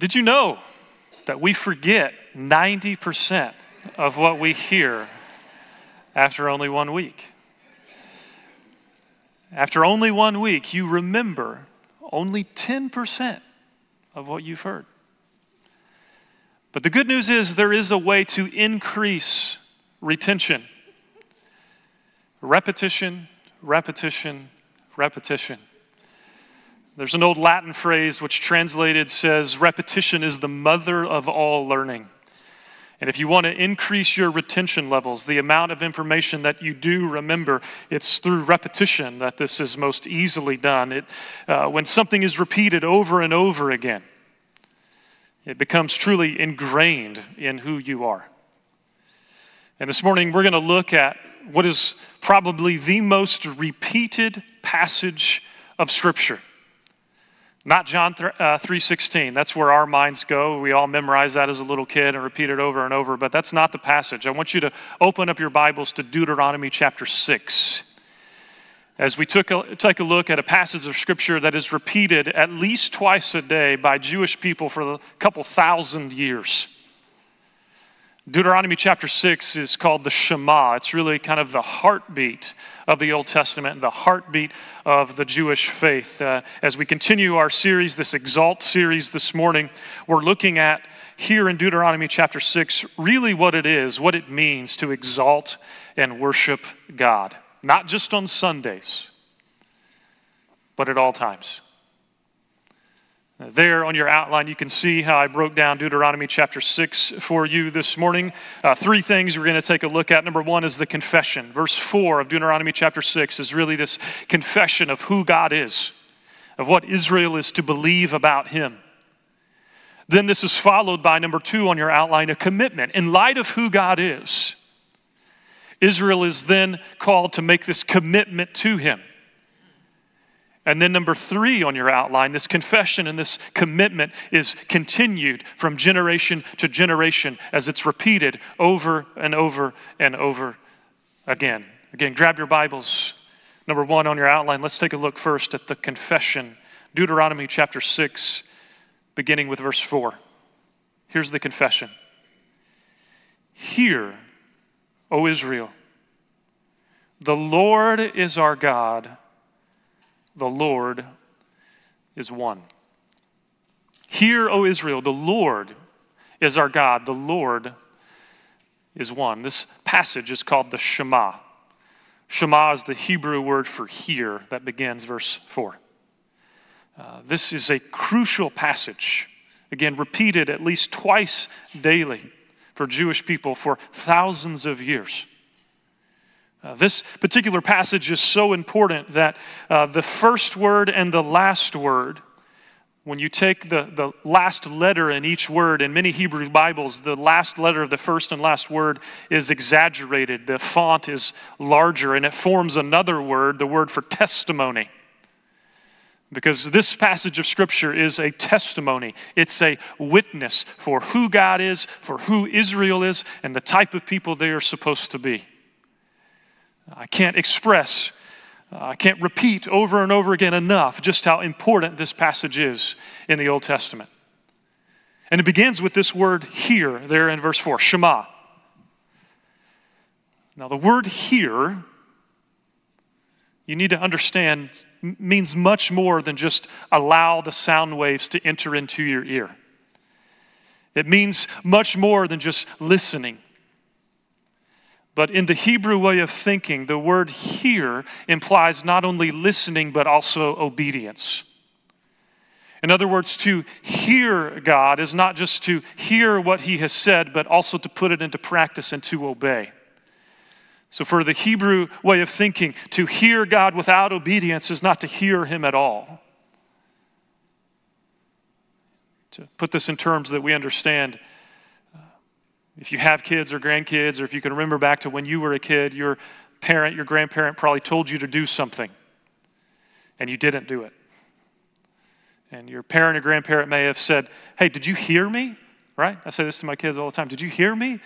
Did you know that we forget 90% of what we hear after only one week? After only one week, you remember only 10% of what you've heard. But the good news is there is a way to increase retention repetition, repetition, repetition. There's an old Latin phrase which translated says, repetition is the mother of all learning. And if you want to increase your retention levels, the amount of information that you do remember, it's through repetition that this is most easily done. It, uh, when something is repeated over and over again, it becomes truly ingrained in who you are. And this morning, we're going to look at what is probably the most repeated passage of Scripture. Not John 3:16. Uh, that's where our minds go. We all memorize that as a little kid and repeat it over and over, but that's not the passage. I want you to open up your Bibles to Deuteronomy chapter 6. As we took a, take a look at a passage of scripture that is repeated at least twice a day by Jewish people for a couple thousand years. Deuteronomy chapter 6 is called the Shema. It's really kind of the heartbeat of the Old Testament, the heartbeat of the Jewish faith. Uh, as we continue our series, this Exalt series this morning, we're looking at here in Deuteronomy chapter 6 really what it is, what it means to exalt and worship God, not just on Sundays, but at all times. There on your outline, you can see how I broke down Deuteronomy chapter 6 for you this morning. Uh, three things we're going to take a look at. Number one is the confession. Verse 4 of Deuteronomy chapter 6 is really this confession of who God is, of what Israel is to believe about Him. Then this is followed by number two on your outline a commitment. In light of who God is, Israel is then called to make this commitment to Him. And then, number three on your outline, this confession and this commitment is continued from generation to generation as it's repeated over and over and over again. Again, grab your Bibles. Number one on your outline, let's take a look first at the confession. Deuteronomy chapter 6, beginning with verse 4. Here's the confession Hear, O Israel, the Lord is our God the Lord is one. Hear, O Israel, the Lord is our God, the Lord is one. This passage is called the Shema. Shema is the Hebrew word for hear that begins verse 4. Uh, this is a crucial passage, again, repeated at least twice daily for Jewish people for thousands of years. Uh, this particular passage is so important that uh, the first word and the last word, when you take the, the last letter in each word, in many Hebrew Bibles, the last letter of the first and last word is exaggerated. The font is larger and it forms another word, the word for testimony. Because this passage of Scripture is a testimony. It's a witness for who God is, for who Israel is, and the type of people they are supposed to be. I can't express, uh, I can't repeat over and over again enough just how important this passage is in the Old Testament. And it begins with this word here, there in verse 4 Shema. Now, the word here, you need to understand, means much more than just allow the sound waves to enter into your ear. It means much more than just listening. But in the Hebrew way of thinking, the word hear implies not only listening, but also obedience. In other words, to hear God is not just to hear what He has said, but also to put it into practice and to obey. So, for the Hebrew way of thinking, to hear God without obedience is not to hear Him at all. To put this in terms that we understand, if you have kids or grandkids, or if you can remember back to when you were a kid, your parent, your grandparent probably told you to do something and you didn't do it. And your parent or grandparent may have said, Hey, did you hear me? Right? I say this to my kids all the time. Did you hear me?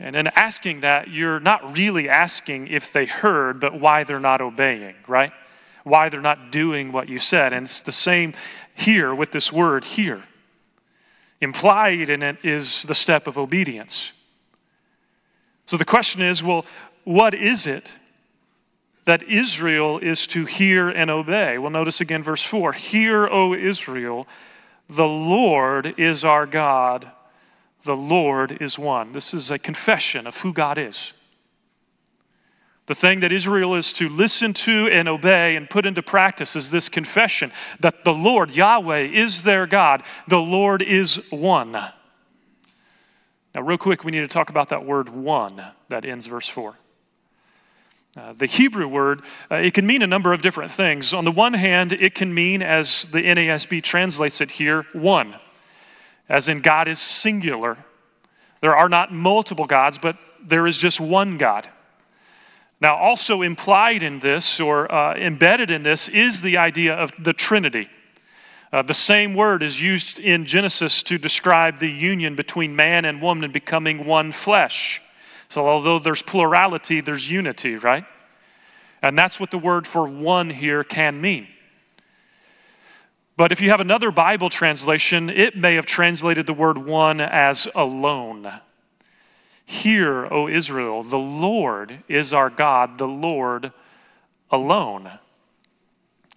And in asking that, you're not really asking if they heard, but why they're not obeying, right? Why they're not doing what you said. And it's the same here with this word here. Implied in it is the step of obedience. So the question is well, what is it that Israel is to hear and obey? Well, notice again verse 4 Hear, O Israel, the Lord is our God, the Lord is one. This is a confession of who God is. The thing that Israel is to listen to and obey and put into practice is this confession that the Lord, Yahweh, is their God. The Lord is one. Now, real quick, we need to talk about that word one that ends verse 4. Uh, the Hebrew word, uh, it can mean a number of different things. On the one hand, it can mean, as the NASB translates it here, one, as in God is singular. There are not multiple gods, but there is just one God. Now, also implied in this or uh, embedded in this is the idea of the Trinity. Uh, the same word is used in Genesis to describe the union between man and woman becoming one flesh. So, although there's plurality, there's unity, right? And that's what the word for one here can mean. But if you have another Bible translation, it may have translated the word one as alone. Hear, O Israel, the Lord is our God, the Lord alone.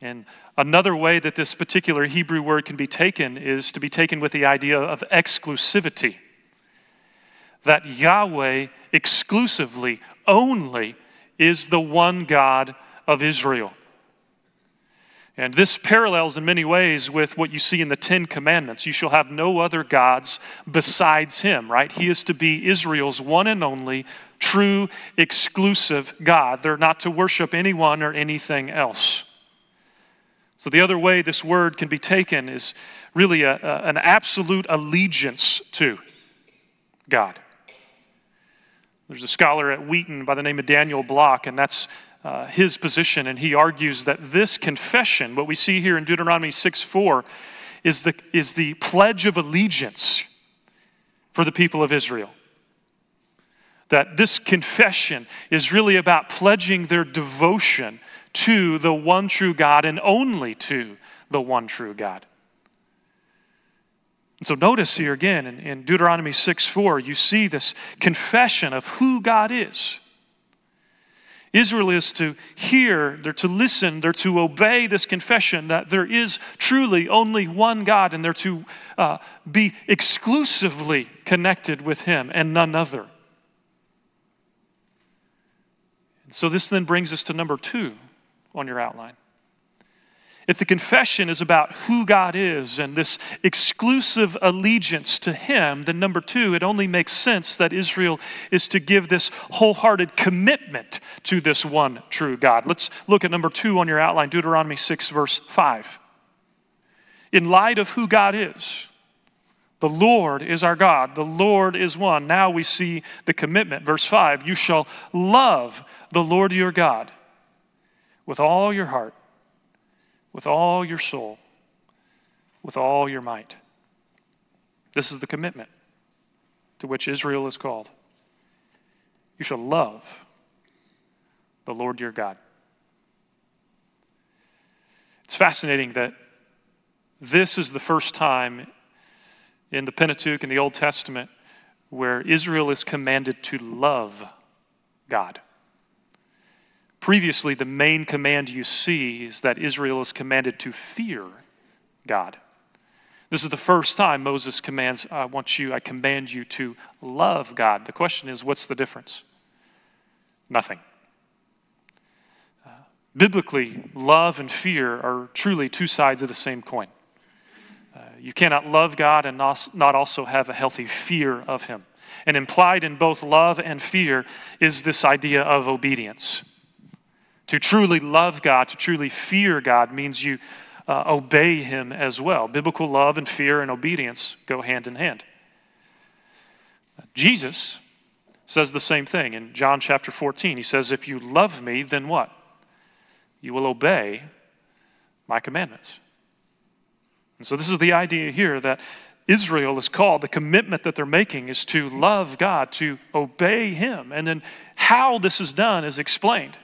And another way that this particular Hebrew word can be taken is to be taken with the idea of exclusivity. That Yahweh exclusively, only, is the one God of Israel. And this parallels in many ways with what you see in the Ten Commandments. You shall have no other gods besides him, right? He is to be Israel's one and only true, exclusive God. They're not to worship anyone or anything else. So, the other way this word can be taken is really a, a, an absolute allegiance to God. There's a scholar at Wheaton by the name of Daniel Block, and that's uh, his position, and he argues that this confession, what we see here in Deuteronomy 6 4, is the, is the pledge of allegiance for the people of Israel. That this confession is really about pledging their devotion to the one true God and only to the one true God. And so notice here again in, in Deuteronomy 6 4, you see this confession of who God is Israel is to hear, they're to listen, they're to obey this confession that there is truly only one God and they're to uh, be exclusively connected with Him and none other. So, this then brings us to number two on your outline. If the confession is about who God is and this exclusive allegiance to Him, then number two, it only makes sense that Israel is to give this wholehearted commitment to this one true God. Let's look at number two on your outline Deuteronomy 6, verse 5. In light of who God is, the Lord is our God. The Lord is one. Now we see the commitment. Verse 5 You shall love the Lord your God with all your heart with all your soul, with all your might. This is the commitment to which Israel is called. You shall love the Lord your God. It's fascinating that this is the first time in the Pentateuch in the Old Testament where Israel is commanded to love God. Previously, the main command you see is that Israel is commanded to fear God. This is the first time Moses commands, I want you, I command you to love God. The question is, what's the difference? Nothing. Uh, biblically, love and fear are truly two sides of the same coin. Uh, you cannot love God and not also have a healthy fear of Him. And implied in both love and fear is this idea of obedience. To truly love God, to truly fear God, means you uh, obey Him as well. Biblical love and fear and obedience go hand in hand. Jesus says the same thing in John chapter 14. He says, If you love me, then what? You will obey my commandments. And so, this is the idea here that Israel is called, the commitment that they're making is to love God, to obey Him. And then how this is done is explained.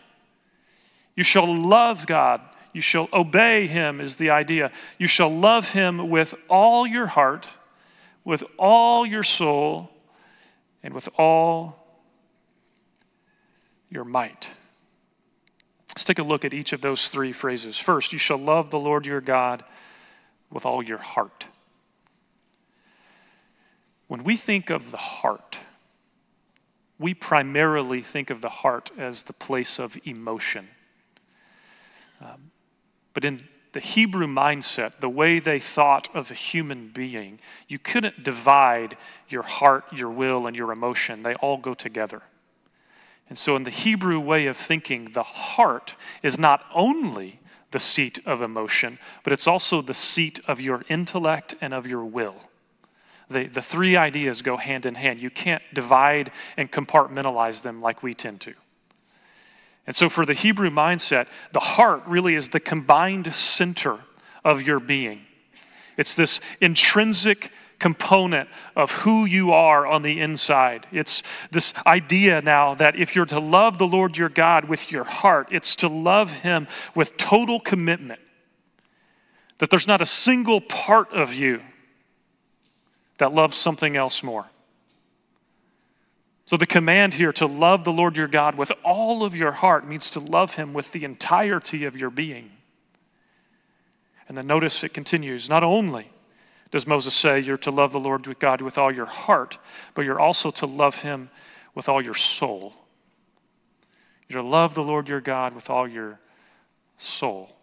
You shall love God. You shall obey him, is the idea. You shall love him with all your heart, with all your soul and with all your might. Let's take a look at each of those three phrases. First, you shall love the Lord your God with all your heart. When we think of the heart, we primarily think of the heart as the place of emotion. Um, but in the Hebrew mindset, the way they thought of a human being, you couldn't divide your heart, your will, and your emotion. They all go together. And so, in the Hebrew way of thinking, the heart is not only the seat of emotion, but it's also the seat of your intellect and of your will. The, the three ideas go hand in hand. You can't divide and compartmentalize them like we tend to. And so, for the Hebrew mindset, the heart really is the combined center of your being. It's this intrinsic component of who you are on the inside. It's this idea now that if you're to love the Lord your God with your heart, it's to love Him with total commitment. That there's not a single part of you that loves something else more. So, the command here to love the Lord your God with all of your heart means to love him with the entirety of your being. And then notice it continues not only does Moses say you're to love the Lord with God with all your heart, but you're also to love him with all your soul. You're to love the Lord your God with all your soul.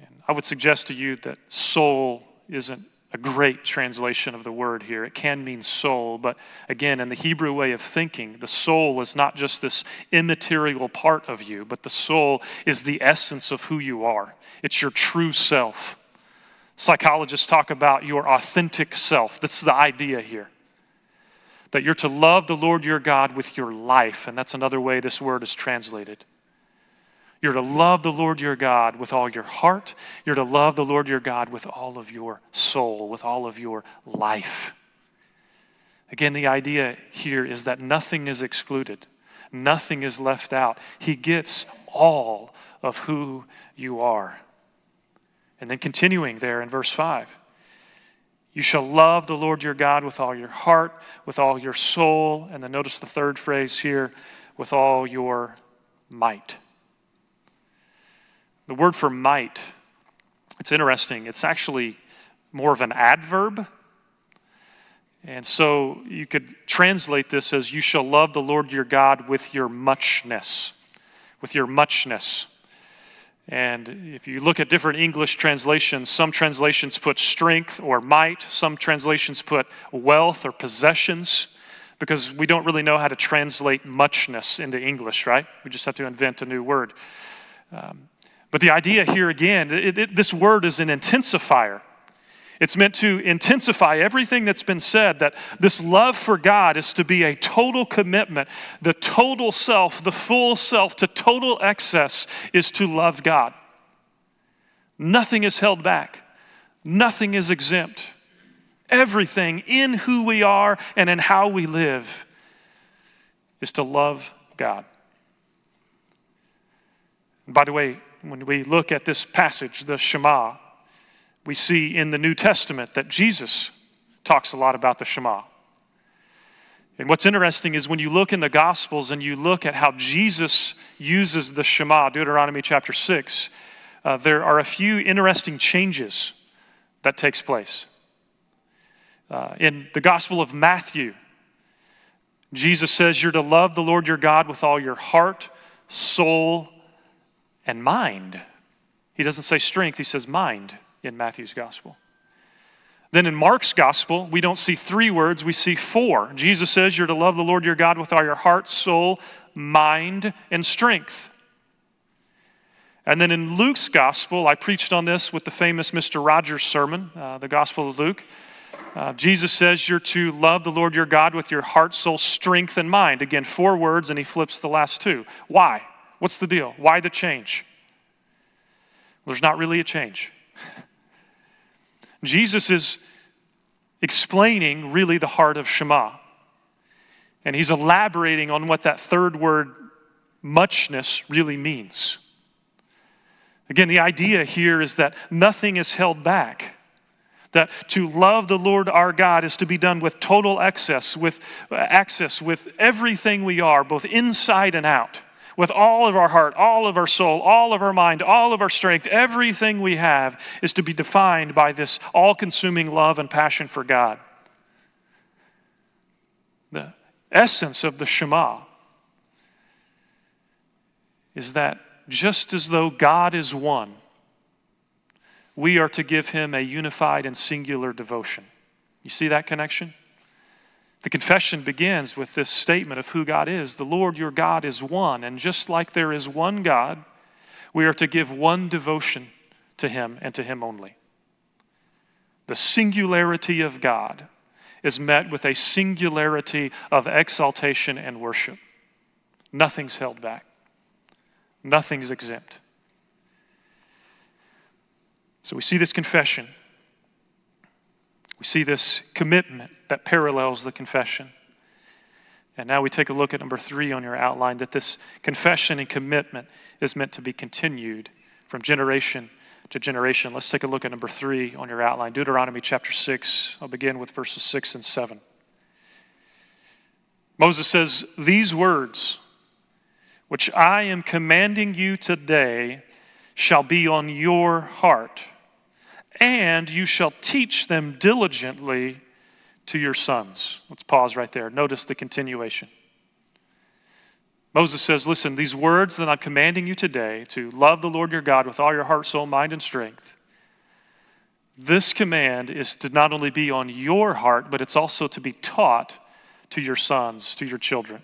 And I would suggest to you that soul isn't a great translation of the word here. It can mean soul, but again, in the Hebrew way of thinking, the soul is not just this immaterial part of you, but the soul is the essence of who you are. It's your true self. Psychologists talk about your authentic self. That's the idea here. That you're to love the Lord your God with your life, and that's another way this word is translated. You're to love the Lord your God with all your heart. You're to love the Lord your God with all of your soul, with all of your life. Again, the idea here is that nothing is excluded, nothing is left out. He gets all of who you are. And then continuing there in verse 5 you shall love the Lord your God with all your heart, with all your soul, and then notice the third phrase here with all your might. The word for might, it's interesting. It's actually more of an adverb. And so you could translate this as you shall love the Lord your God with your muchness. With your muchness. And if you look at different English translations, some translations put strength or might, some translations put wealth or possessions, because we don't really know how to translate muchness into English, right? We just have to invent a new word. Um, but the idea here again, it, it, this word is an intensifier. It's meant to intensify everything that's been said that this love for God is to be a total commitment. The total self, the full self to total excess is to love God. Nothing is held back, nothing is exempt. Everything in who we are and in how we live is to love God. By the way, when we look at this passage, the Shema, we see in the New Testament that Jesus talks a lot about the Shema. And what's interesting is when you look in the Gospels and you look at how Jesus uses the Shema, Deuteronomy chapter 6, uh, there are a few interesting changes that takes place. Uh, in the Gospel of Matthew, Jesus says you're to love the Lord your God with all your heart, soul, and mind. He doesn't say strength, he says mind in Matthew's gospel. Then in Mark's gospel, we don't see three words, we see four. Jesus says you're to love the Lord your God with all your heart, soul, mind, and strength. And then in Luke's gospel, I preached on this with the famous Mr. Rogers sermon, uh, the Gospel of Luke. Uh, Jesus says you're to love the Lord your God with your heart, soul, strength, and mind. Again, four words, and he flips the last two. Why? What's the deal? Why the change? There's not really a change. Jesus is explaining really the heart of Shema. And he's elaborating on what that third word, muchness, really means. Again, the idea here is that nothing is held back. That to love the Lord our God is to be done with total access, with uh, access with everything we are, both inside and out, with all of our heart, all of our soul, all of our mind, all of our strength, everything we have is to be defined by this all-consuming love and passion for God. The essence of the Shema is that just as though God is one, we are to give him a unified and singular devotion. You see that connection? The confession begins with this statement of who God is. The Lord your God is one. And just like there is one God, we are to give one devotion to him and to him only. The singularity of God is met with a singularity of exaltation and worship. Nothing's held back, nothing's exempt. So we see this confession. We see this commitment that parallels the confession. And now we take a look at number three on your outline that this confession and commitment is meant to be continued from generation to generation. Let's take a look at number three on your outline Deuteronomy chapter 6. I'll begin with verses 6 and 7. Moses says, These words, which I am commanding you today, shall be on your heart and you shall teach them diligently to your sons. Let's pause right there. Notice the continuation. Moses says, Listen, these words that I'm commanding you today to love the Lord your God with all your heart, soul, mind, and strength. This command is to not only be on your heart, but it's also to be taught to your sons, to your children.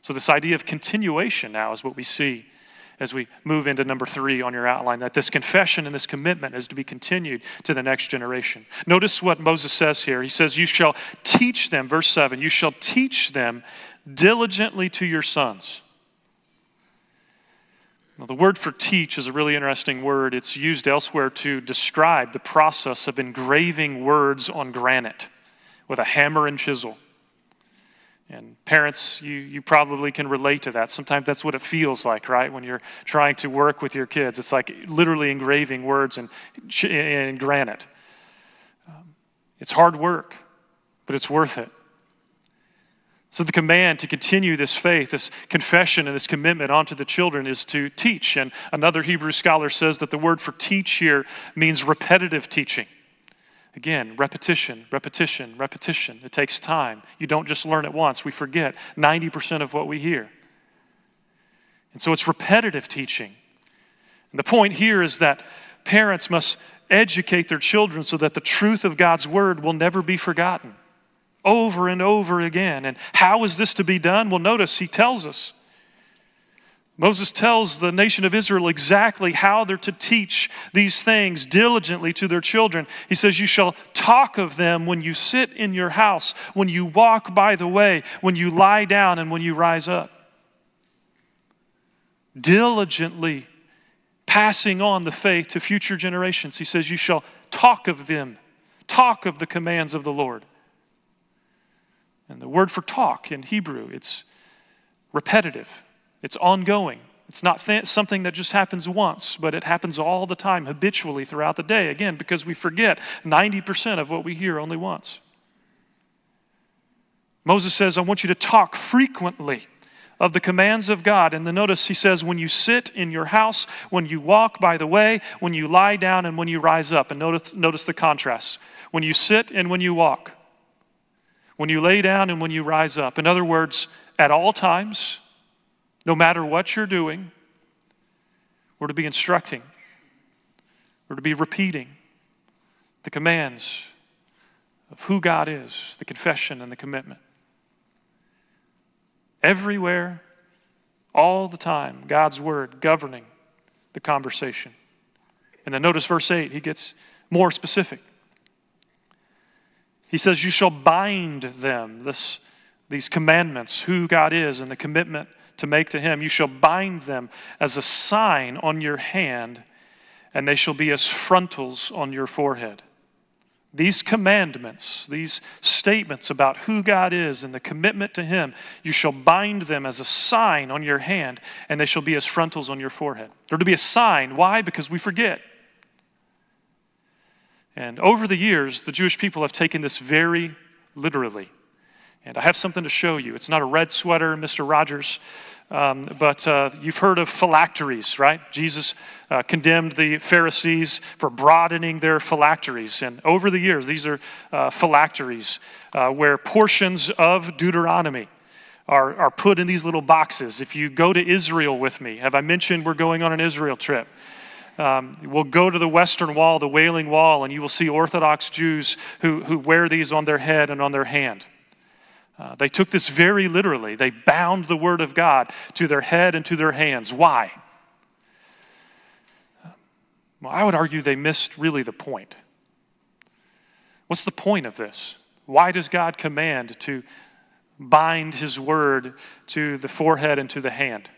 So, this idea of continuation now is what we see as we move into number three on your outline that this confession and this commitment is to be continued to the next generation. Notice what Moses says here. He says, You shall teach them, verse 7, you shall teach them diligently to your sons. Now, the word for teach is a really interesting word. It's used elsewhere to describe the process of engraving words on granite with a hammer and chisel. And parents, you, you probably can relate to that. Sometimes that's what it feels like, right? When you're trying to work with your kids, it's like literally engraving words in, in granite. Um, it's hard work, but it's worth it. So, the command to continue this faith, this confession, and this commitment onto the children is to teach. And another Hebrew scholar says that the word for teach here means repetitive teaching. Again, repetition, repetition, repetition. It takes time. You don't just learn it once. We forget 90% of what we hear. And so it's repetitive teaching. And the point here is that parents must educate their children so that the truth of God's word will never be forgotten over and over again. And how is this to be done? Well, notice he tells us Moses tells the nation of Israel exactly how they're to teach these things diligently to their children. He says, You shall talk of them when you sit in your house, when you walk by the way, when you lie down, and when you rise up. Diligently passing on the faith to future generations. He says, You shall talk of them, talk of the commands of the Lord. And the word for talk in Hebrew, it's repetitive. It's ongoing. It's not th- something that just happens once, but it happens all the time, habitually throughout the day. Again, because we forget 90% of what we hear only once. Moses says, I want you to talk frequently of the commands of God. And the notice he says, when you sit in your house, when you walk by the way, when you lie down, and when you rise up. And notice, notice the contrast. When you sit and when you walk. When you lay down and when you rise up. In other words, at all times, no matter what you're doing, we're to be instructing, we're to be repeating the commands of who God is, the confession and the commitment. Everywhere, all the time, God's word governing the conversation. And then notice verse 8, he gets more specific. He says, You shall bind them, this, these commandments, who God is, and the commitment to make to him. You shall bind them as a sign on your hand, and they shall be as frontals on your forehead. These commandments, these statements about who God is and the commitment to Him, you shall bind them as a sign on your hand, and they shall be as frontals on your forehead. They're to be a sign. Why? Because we forget. And over the years, the Jewish people have taken this very literally. And I have something to show you. It's not a red sweater, Mr. Rogers, um, but uh, you've heard of phylacteries, right? Jesus uh, condemned the Pharisees for broadening their phylacteries. And over the years, these are uh, phylacteries uh, where portions of Deuteronomy are, are put in these little boxes. If you go to Israel with me, have I mentioned we're going on an Israel trip? Um, we'll go to the Western Wall, the Wailing Wall, and you will see Orthodox Jews who, who wear these on their head and on their hand. Uh, they took this very literally. They bound the Word of God to their head and to their hands. Why? Well, I would argue they missed really the point. What's the point of this? Why does God command to bind His Word to the forehead and to the hand?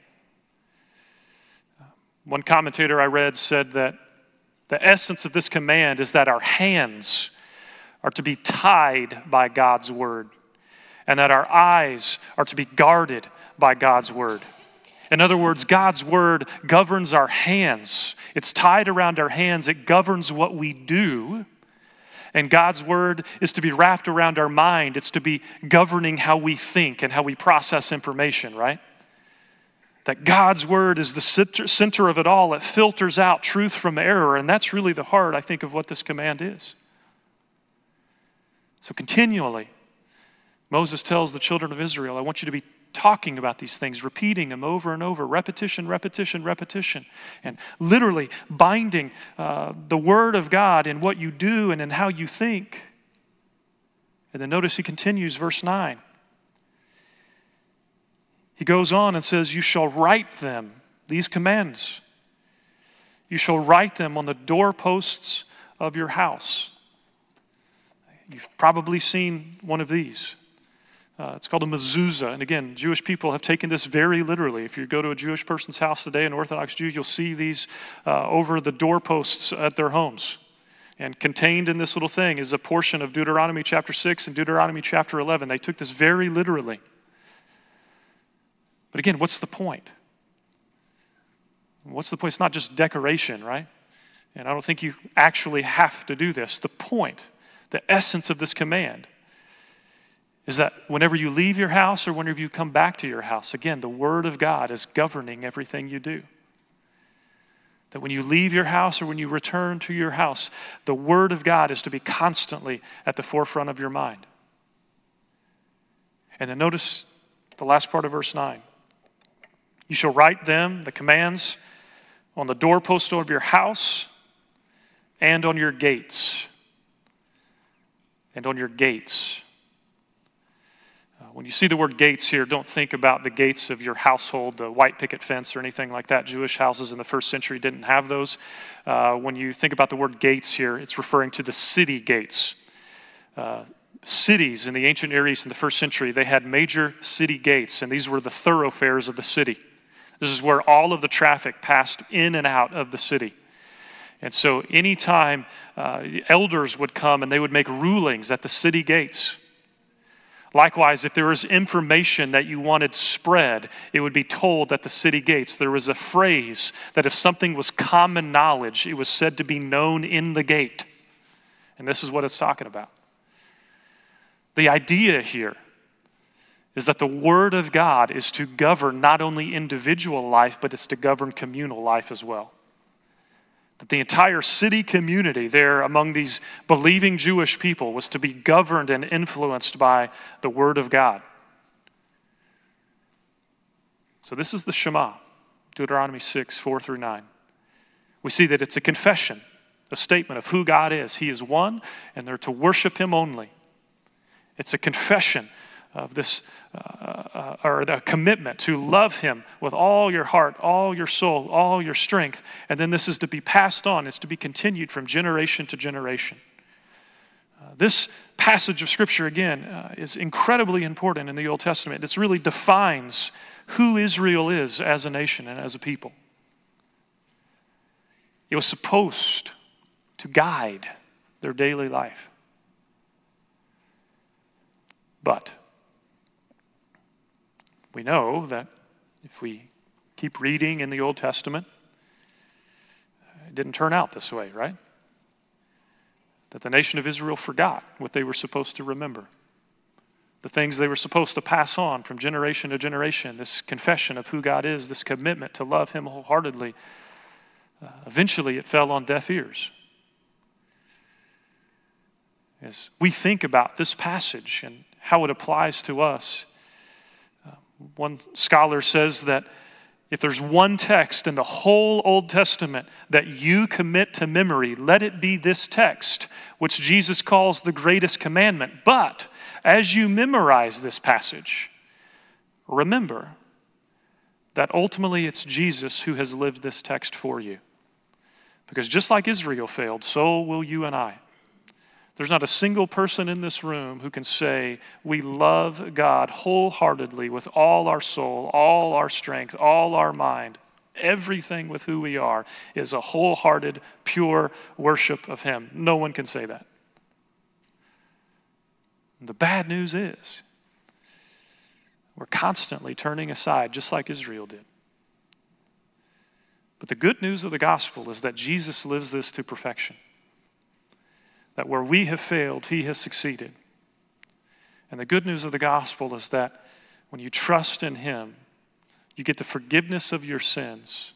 One commentator I read said that the essence of this command is that our hands are to be tied by God's Word and that our eyes are to be guarded by God's word. In other words, God's word governs our hands. It's tied around our hands, it governs what we do. And God's word is to be wrapped around our mind, it's to be governing how we think and how we process information, right? That God's word is the center of it all. It filters out truth from error. And that's really the heart, I think, of what this command is. So, continually, Moses tells the children of Israel, I want you to be talking about these things, repeating them over and over, repetition, repetition, repetition, and literally binding uh, the Word of God in what you do and in how you think. And then notice he continues, verse 9. He goes on and says, You shall write them, these commands. You shall write them on the doorposts of your house. You've probably seen one of these. Uh, it's called a mezuzah. And again, Jewish people have taken this very literally. If you go to a Jewish person's house today, an Orthodox Jew, you'll see these uh, over the doorposts at their homes. And contained in this little thing is a portion of Deuteronomy chapter 6 and Deuteronomy chapter 11. They took this very literally. But again, what's the point? What's the point? It's not just decoration, right? And I don't think you actually have to do this. The point, the essence of this command, is that whenever you leave your house or whenever you come back to your house, again, the Word of God is governing everything you do. That when you leave your house or when you return to your house, the Word of God is to be constantly at the forefront of your mind. And then notice the last part of verse 9. You shall write them, the commands, on the doorpost of your house and on your gates. And on your gates. When you see the word gates here, don't think about the gates of your household, the white picket fence or anything like that. Jewish houses in the first century didn't have those. Uh, when you think about the word gates here, it's referring to the city gates. Uh, cities in the ancient areas in the first century, they had major city gates, and these were the thoroughfares of the city. This is where all of the traffic passed in and out of the city. And so, anytime uh, elders would come and they would make rulings at the city gates, Likewise, if there was information that you wanted spread, it would be told at the city gates. There was a phrase that if something was common knowledge, it was said to be known in the gate. And this is what it's talking about. The idea here is that the Word of God is to govern not only individual life, but it's to govern communal life as well that the entire city community there among these believing Jewish people was to be governed and influenced by the Word of God. So, this is the Shema, Deuteronomy 6, 4 through 9. We see that it's a confession, a statement of who God is. He is one, and they're to worship Him only. It's a confession of this, uh, uh, or the commitment to love Him with all your heart, all your soul, all your strength. And then this is to be passed on, it's to be continued from generation to generation. Uh, this passage of Scripture, again, uh, is incredibly important in the Old Testament. This really defines who Israel is as a nation and as a people. It was supposed to guide their daily life. But we know that if we keep reading in the Old Testament, it didn't turn out this way, right? that the nation of Israel forgot what they were supposed to remember. The things they were supposed to pass on from generation to generation, this confession of who God is, this commitment to love Him wholeheartedly, uh, eventually it fell on deaf ears. As we think about this passage and how it applies to us, one scholar says that if there's one text in the whole Old Testament that you commit to memory, let it be this text, which Jesus calls the greatest commandment. But as you memorize this passage, remember that ultimately it's Jesus who has lived this text for you. Because just like Israel failed, so will you and I. There's not a single person in this room who can say, We love God wholeheartedly with all our soul, all our strength, all our mind. Everything with who we are is a wholehearted, pure worship of Him. No one can say that. The bad news is, we're constantly turning aside, just like Israel did. But the good news of the gospel is that Jesus lives this to perfection that where we have failed, He has succeeded. And the good news of the gospel is that when you trust in Him, you get the forgiveness of your sins.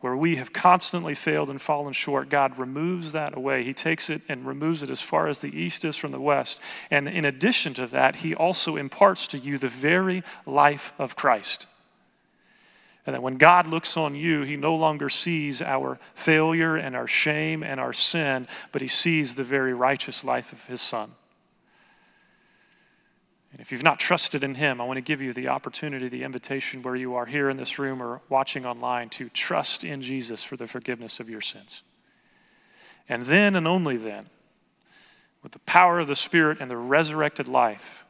Where we have constantly failed and fallen short, God removes that away. He takes it and removes it as far as the east is from the west. And in addition to that, He also imparts to you the very life of Christ. And that when God looks on you, He no longer sees our failure and our shame and our sin, but He sees the very righteous life of His Son. And if you've not trusted in Him, I want to give you the opportunity, the invitation where you are here in this room or watching online to trust in Jesus for the forgiveness of your sins. And then and only then, with the power of the Spirit and the resurrected life,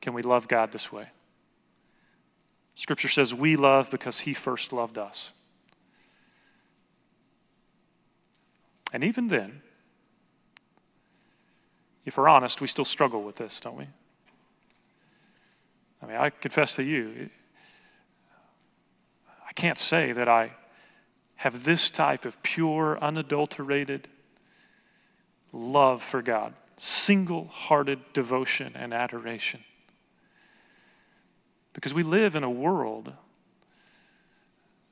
can we love God this way. Scripture says we love because he first loved us. And even then, if we're honest, we still struggle with this, don't we? I mean, I confess to you, I can't say that I have this type of pure, unadulterated love for God, single hearted devotion and adoration. Because we live in a world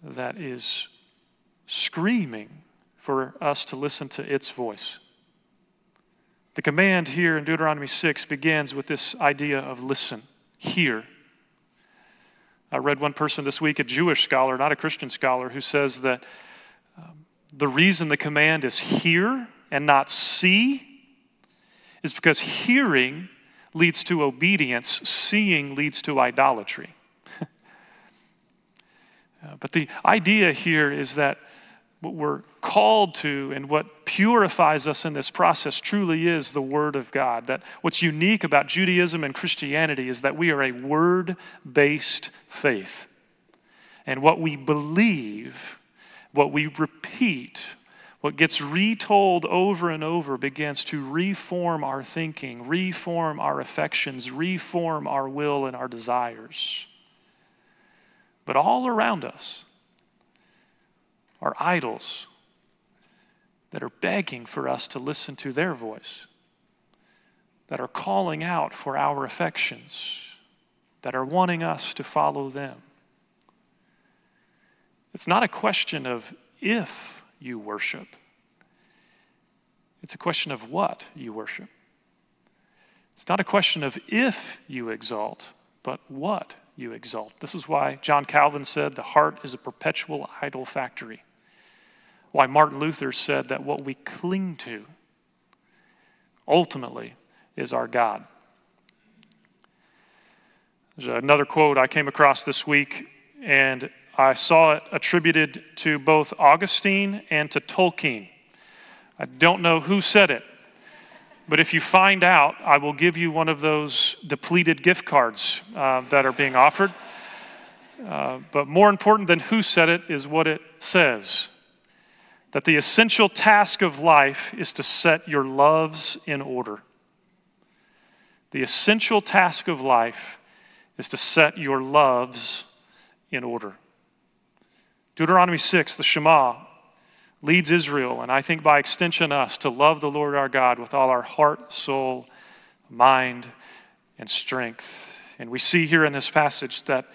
that is screaming for us to listen to its voice. The command here in Deuteronomy 6 begins with this idea of listen, hear. I read one person this week, a Jewish scholar, not a Christian scholar, who says that um, the reason the command is hear and not see is because hearing leads to obedience, seeing leads to idolatry. Uh, but the idea here is that what we're called to and what purifies us in this process truly is the Word of God. That what's unique about Judaism and Christianity is that we are a word based faith. And what we believe, what we repeat, what gets retold over and over begins to reform our thinking, reform our affections, reform our will and our desires. But all around us are idols that are begging for us to listen to their voice, that are calling out for our affections, that are wanting us to follow them. It's not a question of if you worship. It's a question of what you worship. It's not a question of if you exalt, but what you exalt. This is why John Calvin said the heart is a perpetual idol factory. Why Martin Luther said that what we cling to ultimately is our God. There's another quote I came across this week, and I saw it attributed to both Augustine and to Tolkien. I don't know who said it, but if you find out, I will give you one of those depleted gift cards uh, that are being offered. Uh, but more important than who said it is what it says that the essential task of life is to set your loves in order. The essential task of life is to set your loves in order. Deuteronomy 6, the Shema, leads Israel, and I think by extension us, to love the Lord our God with all our heart, soul, mind, and strength. And we see here in this passage that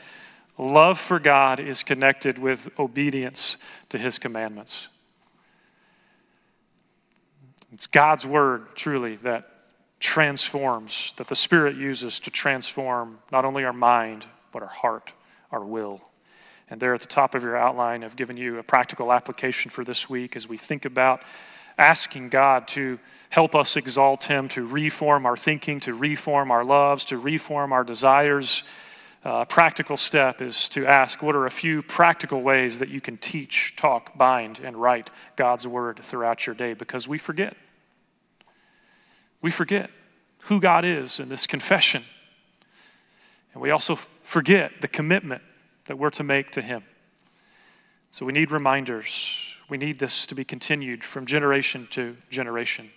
love for God is connected with obedience to his commandments. It's God's word, truly, that transforms, that the Spirit uses to transform not only our mind, but our heart, our will. And there at the top of your outline, I've given you a practical application for this week as we think about asking God to help us exalt Him, to reform our thinking, to reform our loves, to reform our desires. A uh, practical step is to ask what are a few practical ways that you can teach, talk, bind, and write God's word throughout your day because we forget. We forget who God is in this confession. And we also forget the commitment that we're to make to Him. So we need reminders. We need this to be continued from generation to generation.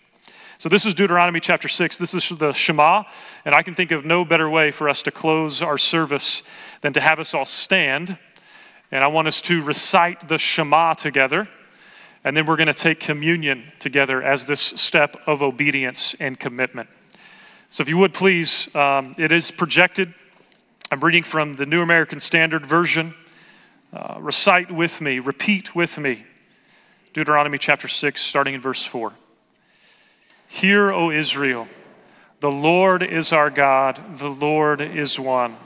So, this is Deuteronomy chapter 6. This is the Shema, and I can think of no better way for us to close our service than to have us all stand. And I want us to recite the Shema together, and then we're going to take communion together as this step of obedience and commitment. So, if you would please, um, it is projected I'm reading from the New American Standard Version. Uh, recite with me, repeat with me. Deuteronomy chapter 6, starting in verse 4. Hear, O Israel, the Lord is our God, the Lord is one.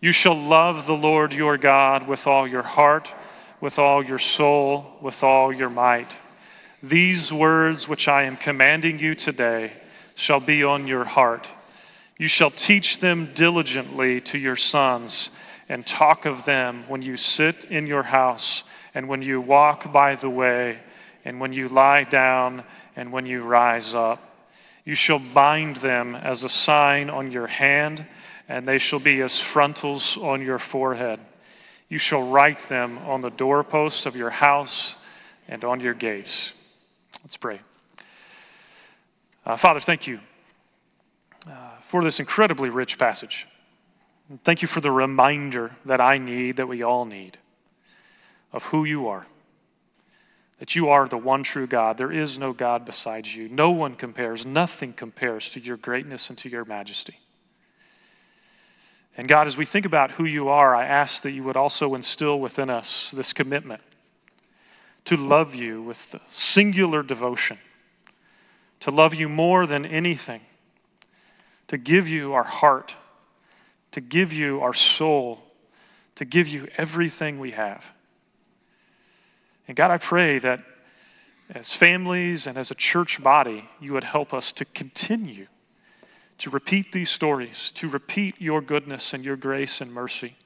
You shall love the Lord your God with all your heart, with all your soul, with all your might. These words which I am commanding you today shall be on your heart. You shall teach them diligently to your sons, and talk of them when you sit in your house, and when you walk by the way, and when you lie down, and when you rise up. You shall bind them as a sign on your hand, and they shall be as frontals on your forehead. You shall write them on the doorposts of your house and on your gates. Let's pray. Uh, Father, thank you for this incredibly rich passage. Thank you for the reminder that I need, that we all need, of who you are. That you are the one true God. There is no God besides you. No one compares, nothing compares to your greatness and to your majesty. And God, as we think about who you are, I ask that you would also instill within us this commitment to love you with singular devotion, to love you more than anything to give you our heart, to give you our soul, to give you everything we have. And God, I pray that as families and as a church body, you would help us to continue to repeat these stories, to repeat your goodness and your grace and mercy,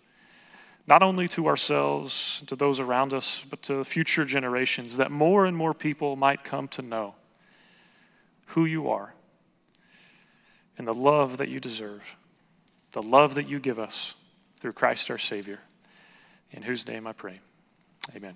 not only to ourselves, to those around us, but to future generations, that more and more people might come to know who you are and the love that you deserve, the love that you give us through Christ our Savior, in whose name I pray. Amen.